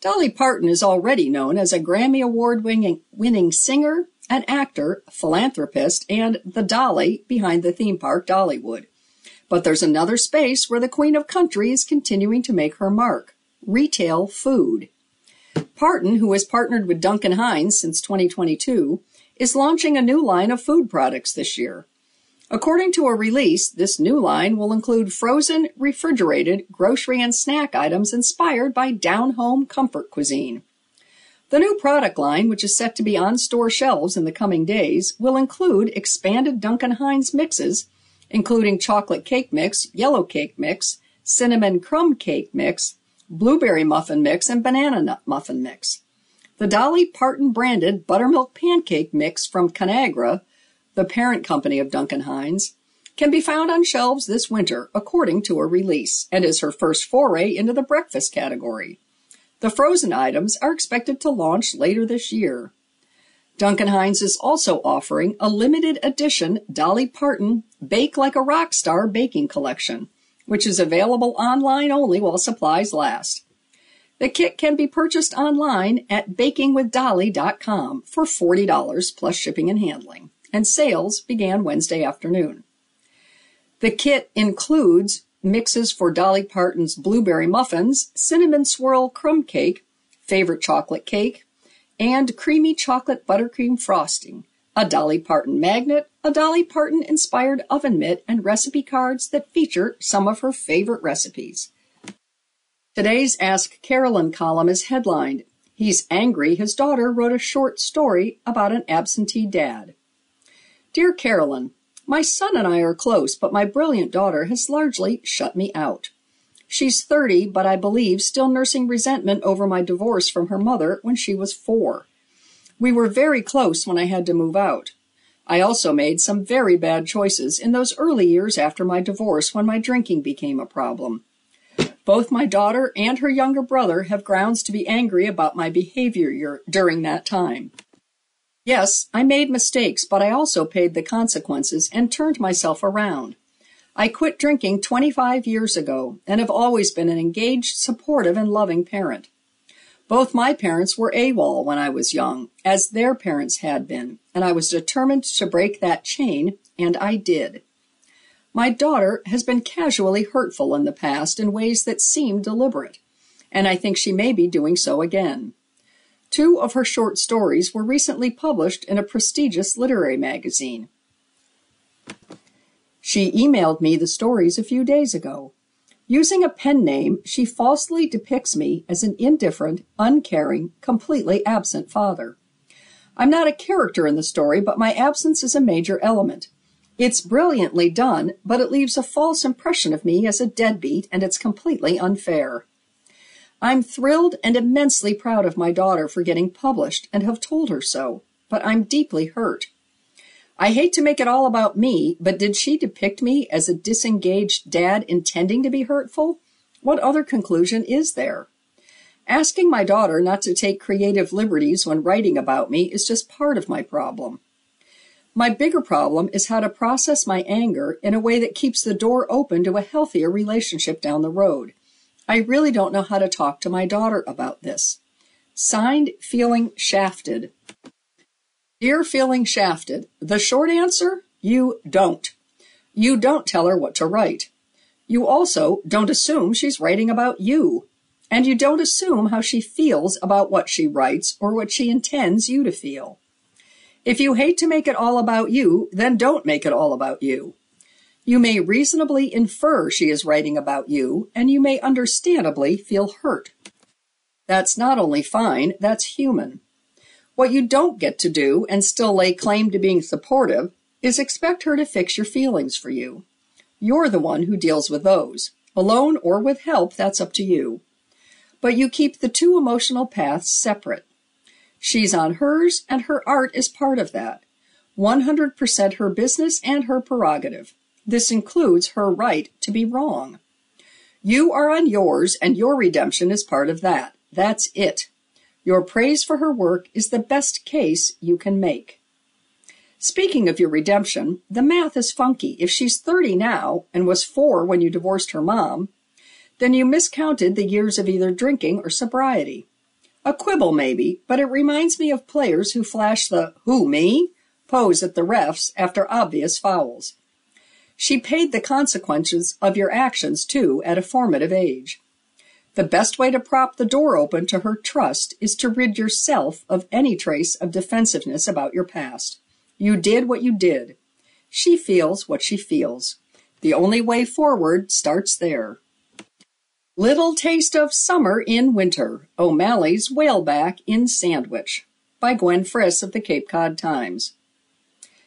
Dolly Parton is already known as a Grammy Award winning singer, an actor, philanthropist, and the Dolly behind the theme park Dollywood. But there's another space where the Queen of Country is continuing to make her mark retail food. Parton, who has partnered with Duncan Hines since 2022, is launching a new line of food products this year. According to a release, this new line will include frozen, refrigerated, grocery and snack items inspired by down home comfort cuisine. The new product line, which is set to be on store shelves in the coming days, will include expanded Duncan Hines mixes, including chocolate cake mix, yellow cake mix, cinnamon crumb cake mix, blueberry muffin mix, and banana nut muffin mix. The Dolly Parton branded buttermilk pancake mix from Conagra the parent company of Duncan Hines, can be found on shelves this winter, according to a release, and is her first foray into the breakfast category. The frozen items are expected to launch later this year. Duncan Hines is also offering a limited edition Dolly Parton Bake Like a Rock Star baking collection, which is available online only while supplies last. The kit can be purchased online at bakingwithdolly.com for $40 plus shipping and handling and sales began Wednesday afternoon. The kit includes mixes for Dolly Parton's blueberry muffins, cinnamon swirl crumb cake, favorite chocolate cake, and creamy chocolate buttercream frosting, a Dolly Parton magnet, a Dolly Parton inspired oven mitt, and recipe cards that feature some of her favorite recipes. Today's Ask Carolyn column is headlined, He's angry his daughter wrote a short story about an absentee dad. Dear Carolyn, my son and I are close, but my brilliant daughter has largely shut me out. She's 30, but I believe still nursing resentment over my divorce from her mother when she was four. We were very close when I had to move out. I also made some very bad choices in those early years after my divorce when my drinking became a problem. Both my daughter and her younger brother have grounds to be angry about my behavior during that time. Yes, I made mistakes, but I also paid the consequences and turned myself around. I quit drinking 25 years ago and have always been an engaged, supportive, and loving parent. Both my parents were AWOL when I was young, as their parents had been, and I was determined to break that chain, and I did. My daughter has been casually hurtful in the past in ways that seem deliberate, and I think she may be doing so again. Two of her short stories were recently published in a prestigious literary magazine. She emailed me the stories a few days ago. Using a pen name, she falsely depicts me as an indifferent, uncaring, completely absent father. I'm not a character in the story, but my absence is a major element. It's brilliantly done, but it leaves a false impression of me as a deadbeat, and it's completely unfair. I'm thrilled and immensely proud of my daughter for getting published and have told her so, but I'm deeply hurt. I hate to make it all about me, but did she depict me as a disengaged dad intending to be hurtful? What other conclusion is there? Asking my daughter not to take creative liberties when writing about me is just part of my problem. My bigger problem is how to process my anger in a way that keeps the door open to a healthier relationship down the road. I really don't know how to talk to my daughter about this. Signed, feeling shafted. Dear feeling shafted, the short answer, you don't. You don't tell her what to write. You also don't assume she's writing about you. And you don't assume how she feels about what she writes or what she intends you to feel. If you hate to make it all about you, then don't make it all about you. You may reasonably infer she is writing about you, and you may understandably feel hurt. That's not only fine, that's human. What you don't get to do and still lay claim to being supportive is expect her to fix your feelings for you. You're the one who deals with those. Alone or with help, that's up to you. But you keep the two emotional paths separate. She's on hers, and her art is part of that. 100% her business and her prerogative. This includes her right to be wrong. You are on yours, and your redemption is part of that. That's it. Your praise for her work is the best case you can make. Speaking of your redemption, the math is funky. If she's 30 now and was four when you divorced her mom, then you miscounted the years of either drinking or sobriety. A quibble, maybe, but it reminds me of players who flash the who, me? pose at the refs after obvious fouls. She paid the consequences of your actions, too, at a formative age. The best way to prop the door open to her trust is to rid yourself of any trace of defensiveness about your past. You did what you did. She feels what she feels. The only way forward starts there. Little Taste of Summer in Winter O'Malley's Whaleback in Sandwich by Gwen Friss of the Cape Cod Times.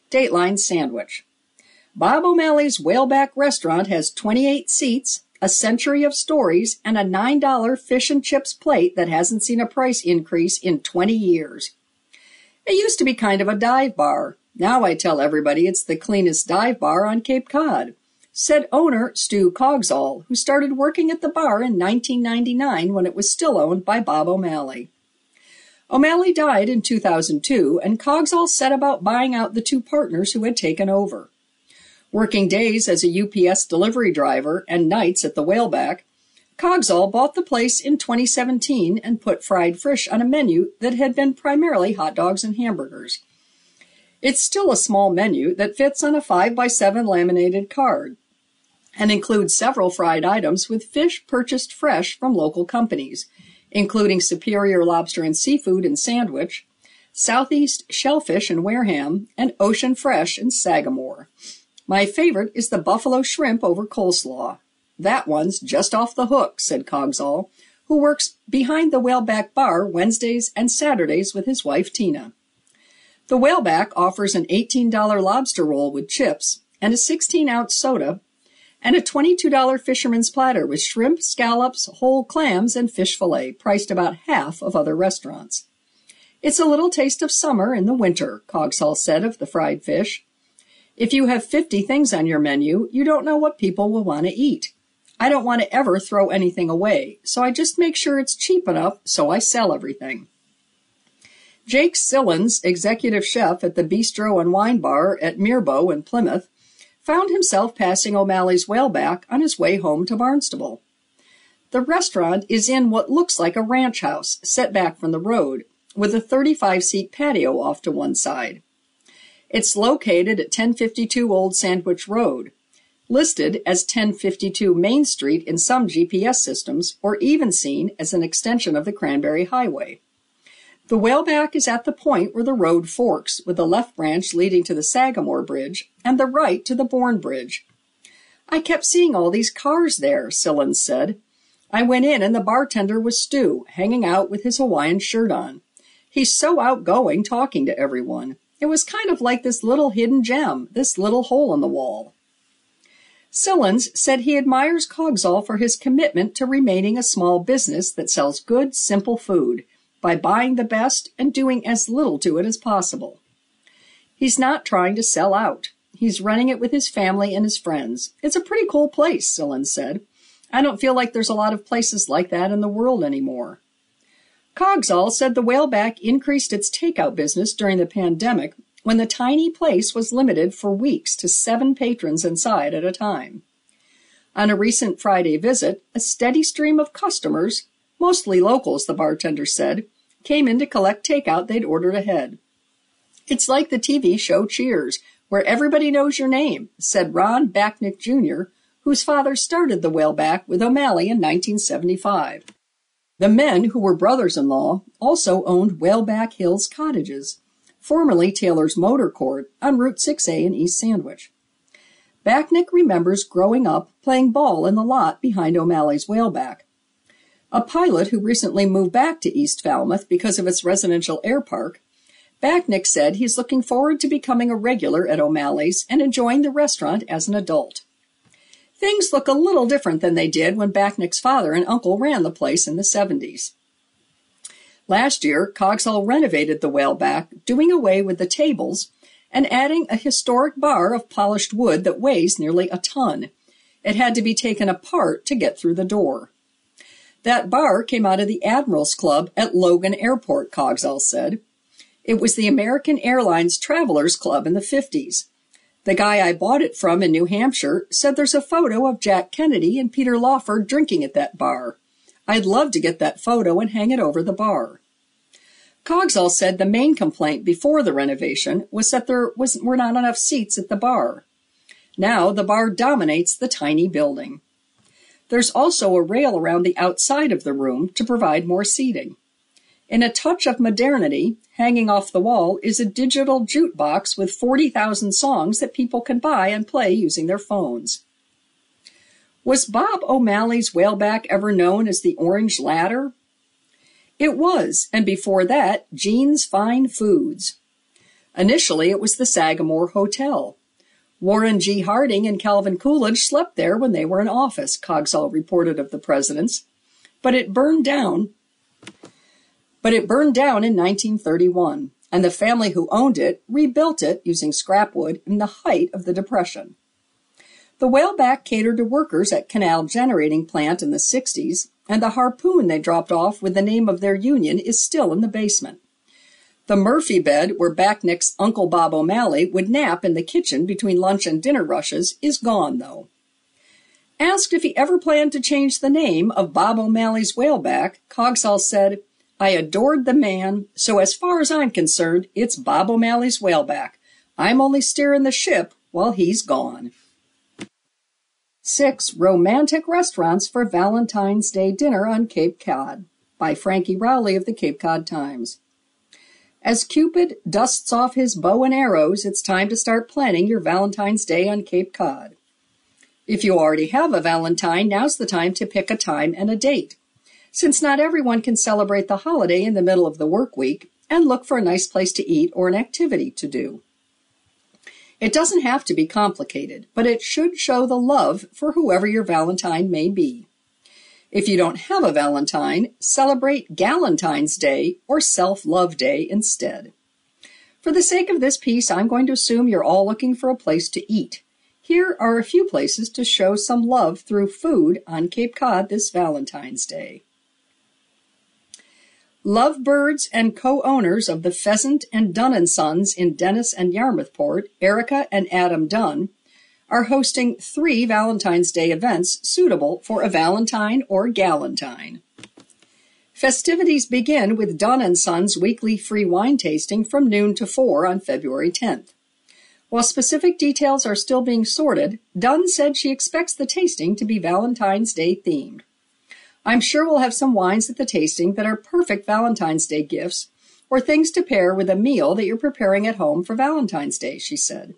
Dateline Sandwich. Bob O'Malley's Whaleback restaurant has 28 seats, a century of stories, and a $9 fish and chips plate that hasn't seen a price increase in 20 years. It used to be kind of a dive bar. Now I tell everybody it's the cleanest dive bar on Cape Cod, said owner Stu Coggeshall, who started working at the bar in 1999 when it was still owned by Bob O'Malley. O'Malley died in 2002, and Coggeshall set about buying out the two partners who had taken over. Working days as a UPS delivery driver and nights at the Whaleback, Coggeshall bought the place in 2017 and put fried fish on a menu that had been primarily hot dogs and hamburgers. It's still a small menu that fits on a 5x7 laminated card and includes several fried items with fish purchased fresh from local companies, including Superior Lobster and Seafood in Sandwich, Southeast Shellfish in Wareham, and Ocean Fresh in Sagamore. My favorite is the buffalo shrimp over coleslaw. That one's just off the hook, said Coggeshall, who works behind the Whaleback Bar Wednesdays and Saturdays with his wife Tina. The Whaleback offers an $18 lobster roll with chips and a 16 ounce soda and a $22 fisherman's platter with shrimp, scallops, whole clams, and fish fillet, priced about half of other restaurants. It's a little taste of summer in the winter, Coggeshall said of the fried fish. If you have 50 things on your menu, you don't know what people will want to eat. I don't want to ever throw anything away, so I just make sure it's cheap enough so I sell everything. Jake Sillins, executive chef at the Bistro and Wine Bar at Mirbeau in Plymouth, found himself passing O'Malley's Whaleback on his way home to Barnstable. The restaurant is in what looks like a ranch house set back from the road, with a 35 seat patio off to one side. It's located at 1052 Old Sandwich Road, listed as 1052 Main Street in some GPS systems, or even seen as an extension of the Cranberry Highway. The Whaleback is at the point where the road forks, with the left branch leading to the Sagamore Bridge and the right to the Bourne Bridge. I kept seeing all these cars there, Sillins said. I went in and the bartender was Stu, hanging out with his Hawaiian shirt on. He's so outgoing talking to everyone. It was kind of like this little hidden gem, this little hole in the wall. Sillins said he admires Coggeshall for his commitment to remaining a small business that sells good, simple food by buying the best and doing as little to it as possible. He's not trying to sell out. He's running it with his family and his friends. It's a pretty cool place, Sillins said. I don't feel like there's a lot of places like that in the world anymore. Coggeshall said the Whaleback increased its takeout business during the pandemic when the tiny place was limited for weeks to seven patrons inside at a time. On a recent Friday visit, a steady stream of customers, mostly locals, the bartender said, came in to collect takeout they'd ordered ahead. It's like the TV show Cheers, where everybody knows your name, said Ron Backnick Jr., whose father started the Whaleback with O'Malley in 1975. The men, who were brothers in law, also owned Whaleback Hills Cottages, formerly Taylor's Motor Court, on Route 6A in East Sandwich. Backnick remembers growing up playing ball in the lot behind O'Malley's Whaleback. A pilot who recently moved back to East Falmouth because of its residential air park, Backnick said he's looking forward to becoming a regular at O'Malley's and enjoying the restaurant as an adult. Things look a little different than they did when Backnick's father and uncle ran the place in the 70s. Last year, Coggeshall renovated the whaleback, doing away with the tables and adding a historic bar of polished wood that weighs nearly a ton. It had to be taken apart to get through the door. That bar came out of the Admirals Club at Logan Airport, Coggeshall said. It was the American Airlines Travelers Club in the 50s. The guy I bought it from in New Hampshire said there's a photo of Jack Kennedy and Peter Lawford drinking at that bar. I'd love to get that photo and hang it over the bar. Coggeshall said the main complaint before the renovation was that there was, were not enough seats at the bar. Now the bar dominates the tiny building. There's also a rail around the outside of the room to provide more seating. In a touch of modernity, hanging off the wall is a digital jukebox with 40,000 songs that people can buy and play using their phones. Was Bob O'Malley's whaleback ever known as the Orange Ladder? It was, and before that, Jean's Fine Foods. Initially, it was the Sagamore Hotel. Warren G. Harding and Calvin Coolidge slept there when they were in office, Coggeshall reported of the presidents. But it burned down but it burned down in 1931, and the family who owned it rebuilt it using scrap wood in the height of the Depression. The whaleback catered to workers at Canal Generating Plant in the 60s, and the harpoon they dropped off with the name of their union is still in the basement. The Murphy bed, where Backnick's Uncle Bob O'Malley would nap in the kitchen between lunch and dinner rushes, is gone, though. Asked if he ever planned to change the name of Bob O'Malley's whaleback, Coggeshall said, I adored the man, so as far as I'm concerned, it's Bob O'Malley's whaleback. I'm only steering the ship while he's gone. Six Romantic Restaurants for Valentine's Day Dinner on Cape Cod by Frankie Rowley of the Cape Cod Times. As Cupid dusts off his bow and arrows, it's time to start planning your Valentine's Day on Cape Cod. If you already have a Valentine, now's the time to pick a time and a date since not everyone can celebrate the holiday in the middle of the work week and look for a nice place to eat or an activity to do. It doesn't have to be complicated, but it should show the love for whoever your Valentine may be. If you don't have a Valentine, celebrate Galentine's Day or Self Love Day instead. For the sake of this piece, I'm going to assume you're all looking for a place to eat. Here are a few places to show some love through food on Cape Cod this Valentine's Day. Lovebirds and co-owners of the Pheasant and Dunn & Sons in Dennis and Yarmouthport, Erica and Adam Dunn, are hosting three Valentine's Day events suitable for a Valentine or Galentine. Festivities begin with Dunn & Sons weekly free wine tasting from noon to 4 on February 10th. While specific details are still being sorted, Dunn said she expects the tasting to be Valentine's Day themed. I'm sure we'll have some wines at the tasting that are perfect Valentine's Day gifts or things to pair with a meal that you're preparing at home for Valentine's Day, she said.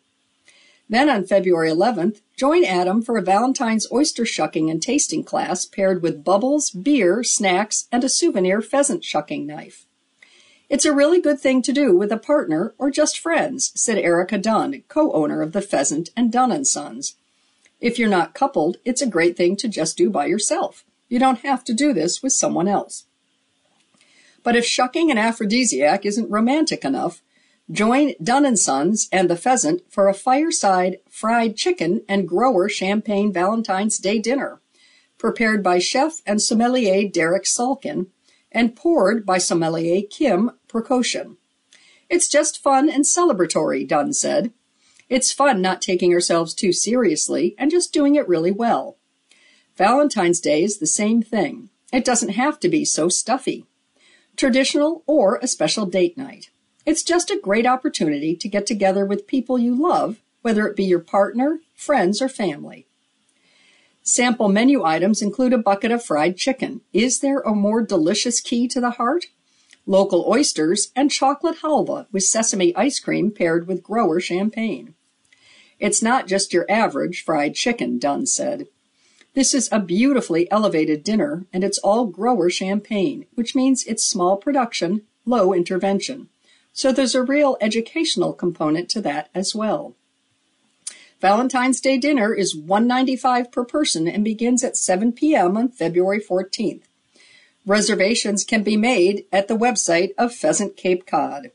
Then on February 11th, join Adam for a Valentine's oyster shucking and tasting class paired with bubbles, beer, snacks, and a souvenir pheasant shucking knife. It's a really good thing to do with a partner or just friends, said Erica Dunn, co-owner of the Pheasant and Dunn & Sons. If you're not coupled, it's a great thing to just do by yourself. You don't have to do this with someone else. But if shucking an aphrodisiac isn't romantic enough, join Dunn & Sons and the Pheasant for a fireside fried chicken and grower champagne Valentine's Day dinner, prepared by chef and sommelier Derek Salkin and poured by sommelier Kim Prokoshin. It's just fun and celebratory, Dunn said. It's fun not taking ourselves too seriously and just doing it really well. Valentine's Day is the same thing. It doesn't have to be so stuffy. Traditional or a special date night. It's just a great opportunity to get together with people you love, whether it be your partner, friends, or family. Sample menu items include a bucket of fried chicken. Is there a more delicious key to the heart? Local oysters and chocolate halva with sesame ice cream paired with grower champagne. It's not just your average fried chicken, Dunn said. This is a beautifully elevated dinner, and it's all grower champagne, which means it's small production, low intervention. So there's a real educational component to that as well. Valentine's Day dinner is 195 per person and begins at 7 p.m. on February 14th. Reservations can be made at the website of Pheasant Cape Cod.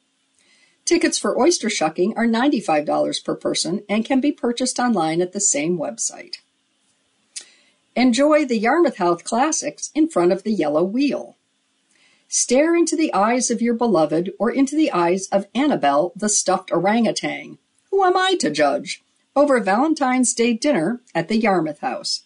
Tickets for oyster shucking are $95 per person and can be purchased online at the same website. Enjoy the Yarmouth House classics in front of the yellow wheel. Stare into the eyes of your beloved or into the eyes of Annabelle the stuffed orangutan. Who am I to judge? Over Valentine's Day dinner at the Yarmouth House.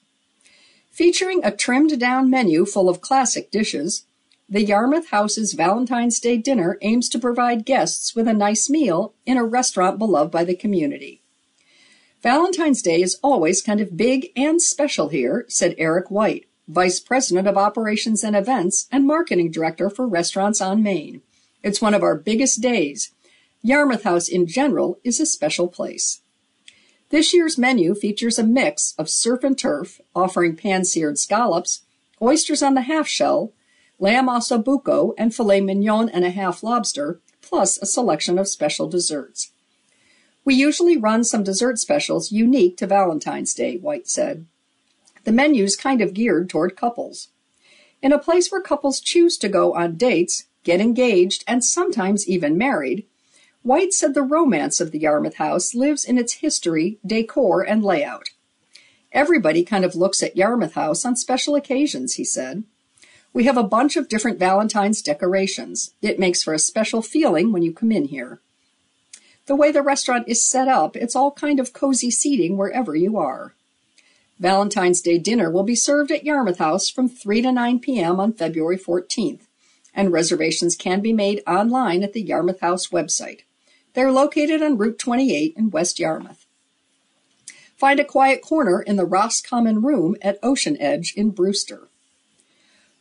Featuring a trimmed down menu full of classic dishes, the Yarmouth House's Valentine's Day dinner aims to provide guests with a nice meal in a restaurant beloved by the community. Valentine's Day is always kind of big and special here, said Eric White, Vice President of Operations and Events and Marketing Director for Restaurants on Main. It's one of our biggest days. Yarmouth House in general is a special place. This year's menu features a mix of surf and turf, offering pan-seared scallops, oysters on the half shell, lamb ossobuco, and filet mignon and a half lobster, plus a selection of special desserts. We usually run some dessert specials unique to Valentine's Day, White said. The menu's kind of geared toward couples. In a place where couples choose to go on dates, get engaged, and sometimes even married, White said the romance of the Yarmouth House lives in its history, decor, and layout. Everybody kind of looks at Yarmouth House on special occasions, he said. We have a bunch of different Valentine's decorations. It makes for a special feeling when you come in here. The way the restaurant is set up, it's all kind of cozy seating wherever you are. Valentine's Day dinner will be served at Yarmouth House from 3 to 9 p.m. on February 14th, and reservations can be made online at the Yarmouth House website. They're located on Route 28 in West Yarmouth. Find a quiet corner in the Roscommon Room at Ocean Edge in Brewster.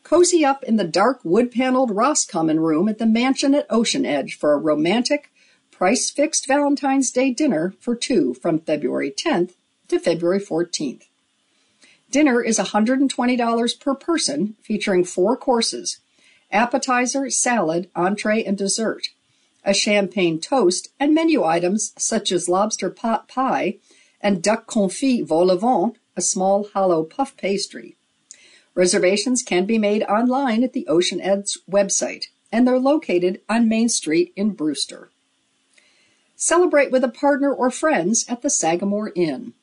Cozy up in the dark wood paneled Roscommon Room at the mansion at Ocean Edge for a romantic, price fixed Valentine's Day dinner for two from February 10th to February 14th. Dinner is $120 per person, featuring four courses appetizer, salad, entree, and dessert, a champagne toast, and menu items such as lobster pot pie and duck confit vol au vent, a small hollow puff pastry. Reservations can be made online at the Ocean Edge website, and they're located on Main Street in Brewster. Celebrate with a partner or friends at the Sagamore Inn.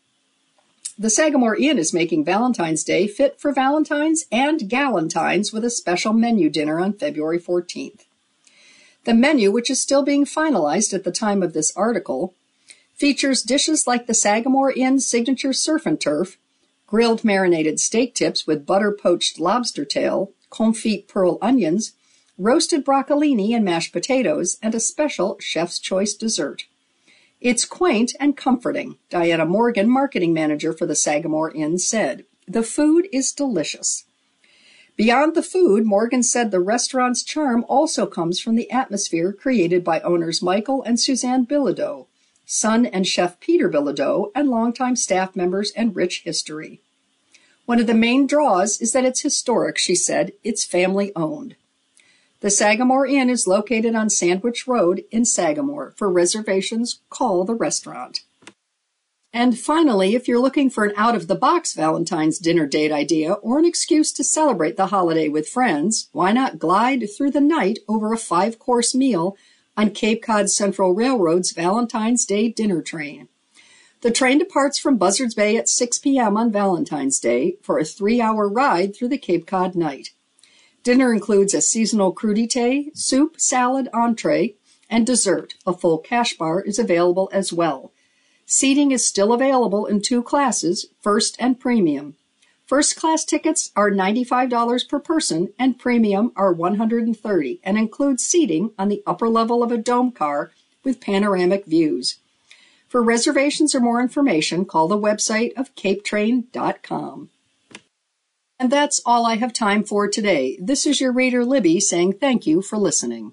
The Sagamore Inn is making Valentine's Day fit for Valentines and Galentines with a special menu dinner on February 14th. The menu, which is still being finalized at the time of this article, features dishes like the Sagamore Inn signature surf and turf, grilled marinated steak tips with butter poached lobster tail, confit pearl onions, roasted broccolini and mashed potatoes, and a special chef's choice dessert. It's quaint and comforting, Diana Morgan, marketing manager for the Sagamore Inn, said. The food is delicious. Beyond the food, Morgan said the restaurant's charm also comes from the atmosphere created by owners Michael and Suzanne Bilodeau, son and chef Peter Bilodeau, and longtime staff members and rich history. One of the main draws is that it's historic, she said. It's family owned. The Sagamore Inn is located on Sandwich Road in Sagamore. For reservations, call the restaurant. And finally, if you're looking for an out of the box Valentine's dinner date idea or an excuse to celebrate the holiday with friends, why not glide through the night over a five course meal on Cape Cod Central Railroad's Valentine's Day dinner train? The train departs from Buzzards Bay at 6 p.m. on Valentine's Day for a three hour ride through the Cape Cod night. Dinner includes a seasonal crudité, soup, salad, entree, and dessert. A full cash bar is available as well. Seating is still available in two classes, first and premium. First class tickets are $95 per person and premium are 130 and include seating on the upper level of a dome car with panoramic views. For reservations or more information, call the website of capetrain.com. And that's all I have time for today. This is your reader Libby saying thank you for listening.